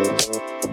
Thank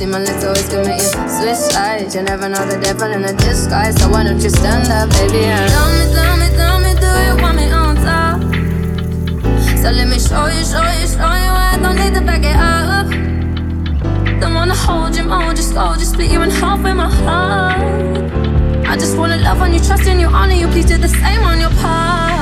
See my lips always commit you Swiss eyes. You never know the devil in a disguise. So why don't you stand up, baby? And Tell me, tell me, tell me Do you want me on top? So let me show you, show you, show you. I don't need to back it up. Don't wanna hold you, mold you, scold you Split you in half with my heart. I just wanna love on you, trust in you, honor you. Please do the same on your part.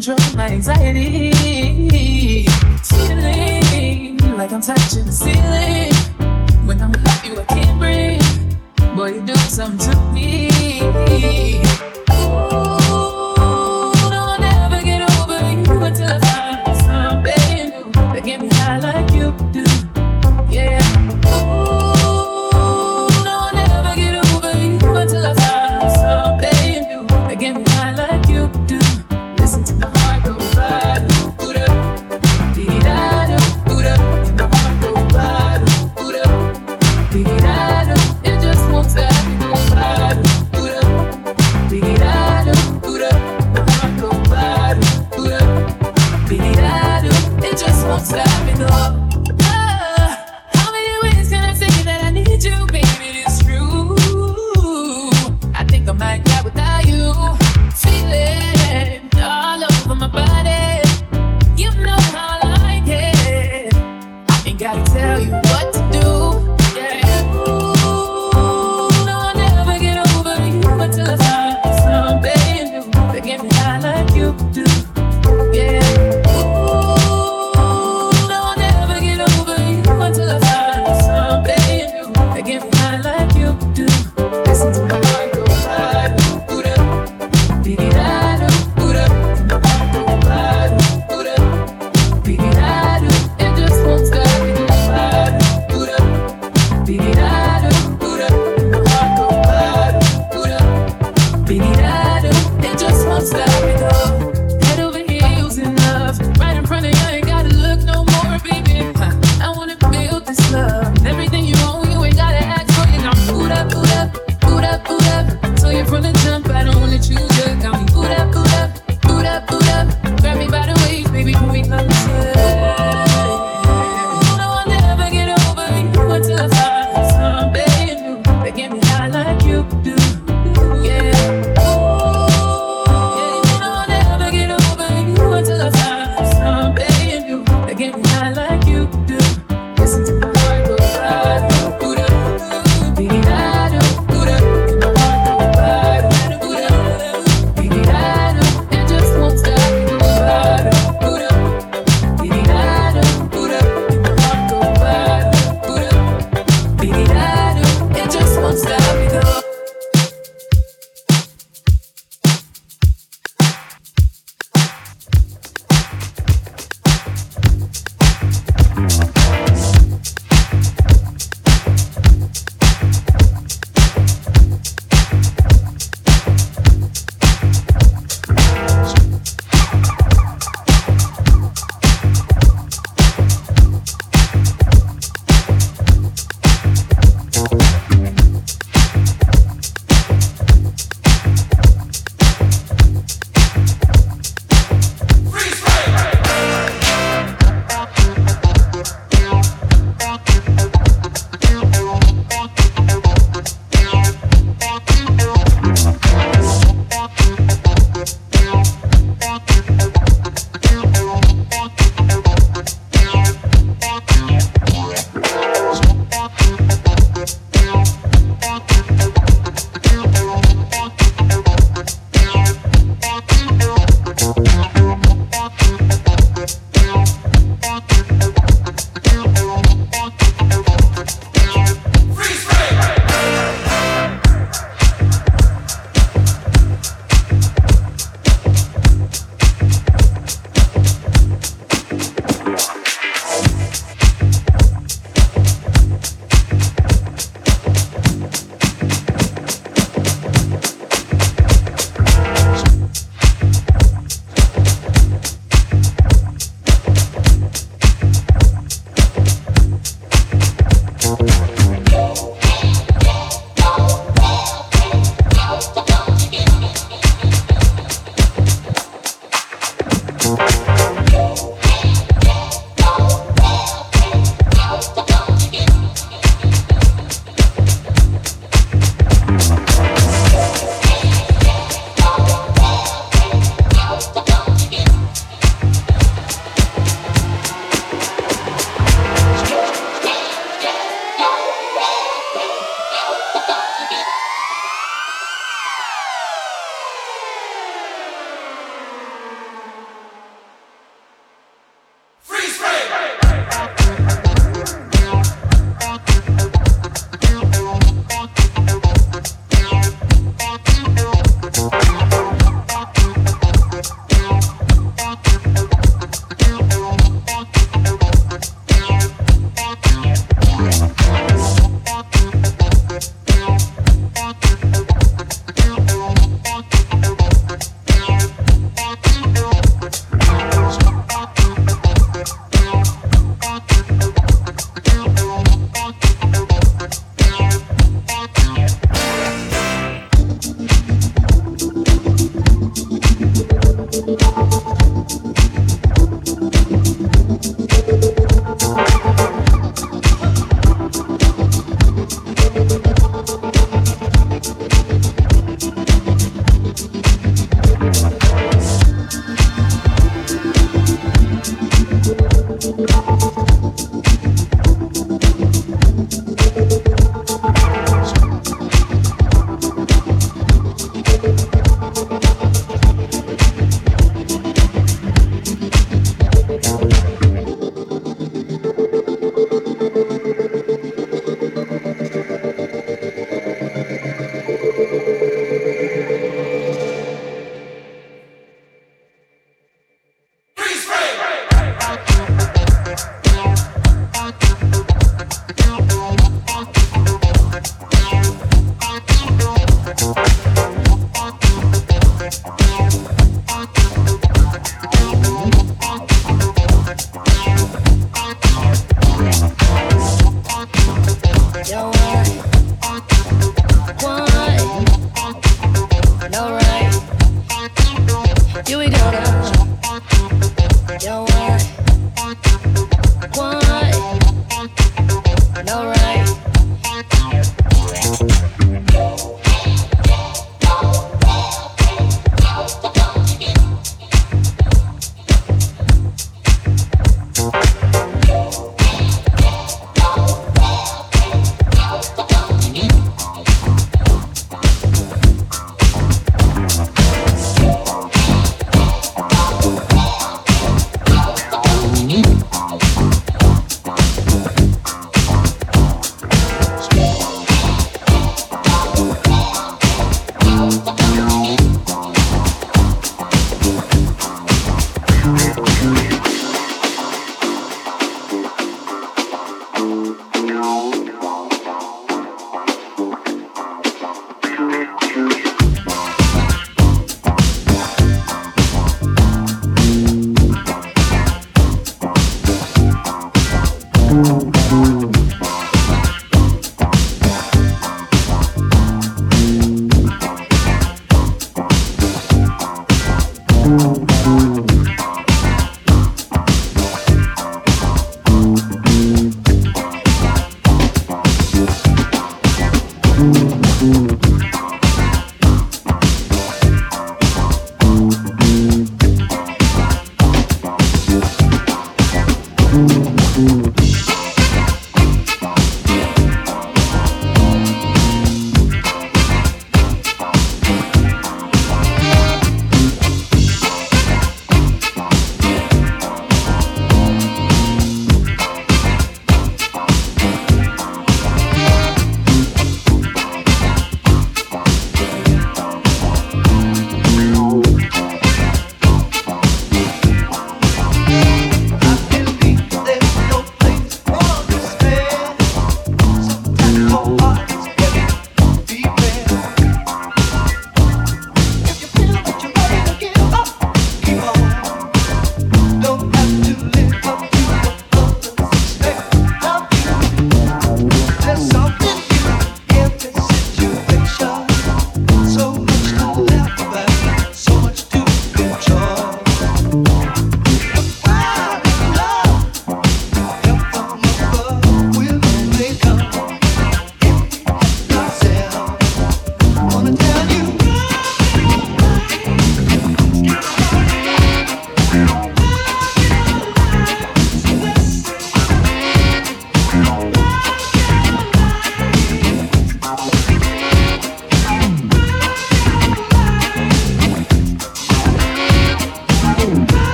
It just won't let me go by.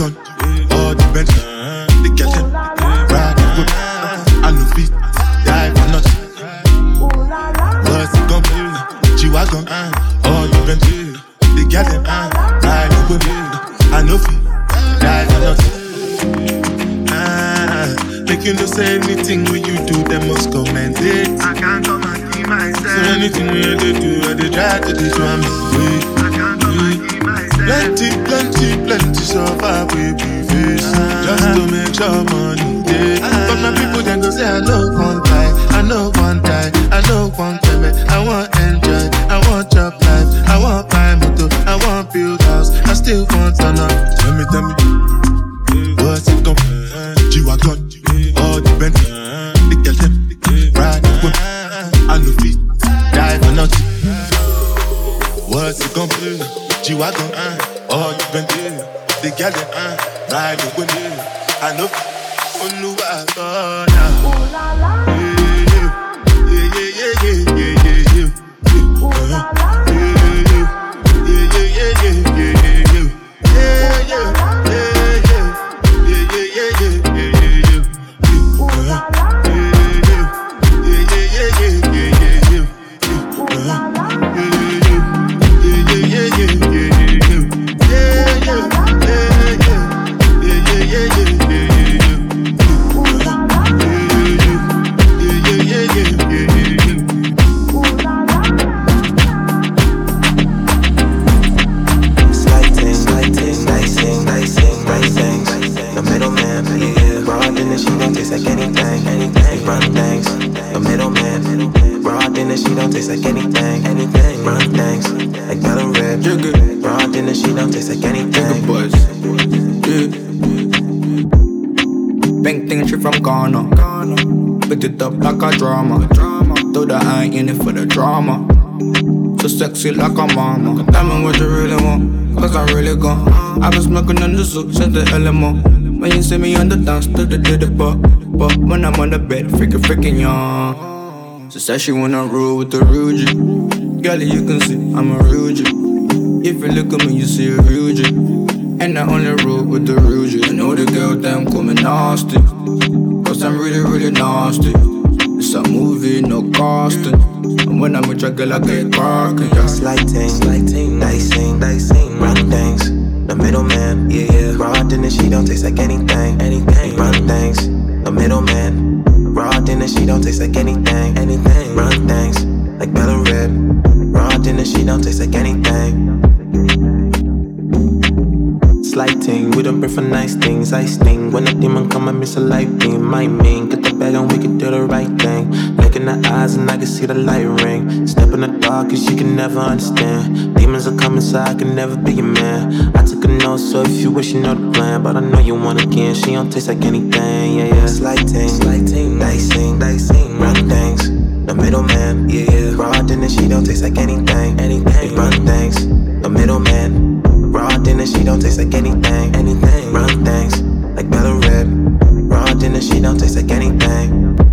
gun, all the bench, the kitchen, ride the I know feet, die for nothing. Bust the gun, G-Wagon, all the bench, the kitchen, ride the I know feet, die for nothing. Ah, make you no say anything we on the the LMO. When you see me on the dance, to the but, but when I'm on the bed, freaking, freaking young. She said she wanna roll with the Rugy. Girl, you can see I'm a Rugy. If you look at me, you see a Rugy. And I only roll with the Rugy. I know the girl damn call me nasty. Cause I'm really, really nasty. It's a movie, no casting. And when I'm with your girl, I get cracking. Yeah. Slighting, slighting, dicing, dicing. The middleman, yeah, yeah. Raw dinner, she don't taste like anything, anything. Run things, the middleman. Raw dinner, she don't taste like anything, anything. Run things, like Bella Red. Raw dinner, she don't taste like anything. Slighting, we don't pray for nice things. I sting when a demon come, I miss a light beam. My mean, get the bag and we can do the right thing. In the eyes and I can see the light ring. Step in the dark, cause you can never understand. Demons are coming, so I can never be your man. I took a note, so if you wish you know the plan. But I know you want again, she don't taste like anything. Yeah, yeah. Slighting, slighting, dicing, dicing. Run things, the middleman. Yeah, yeah. Raw dinner, she don't taste like anything, anything. Run things, the middleman. Raw dinner, she don't taste like anything, anything. Run things like Bella Red. Raw dinner, she don't taste like anything.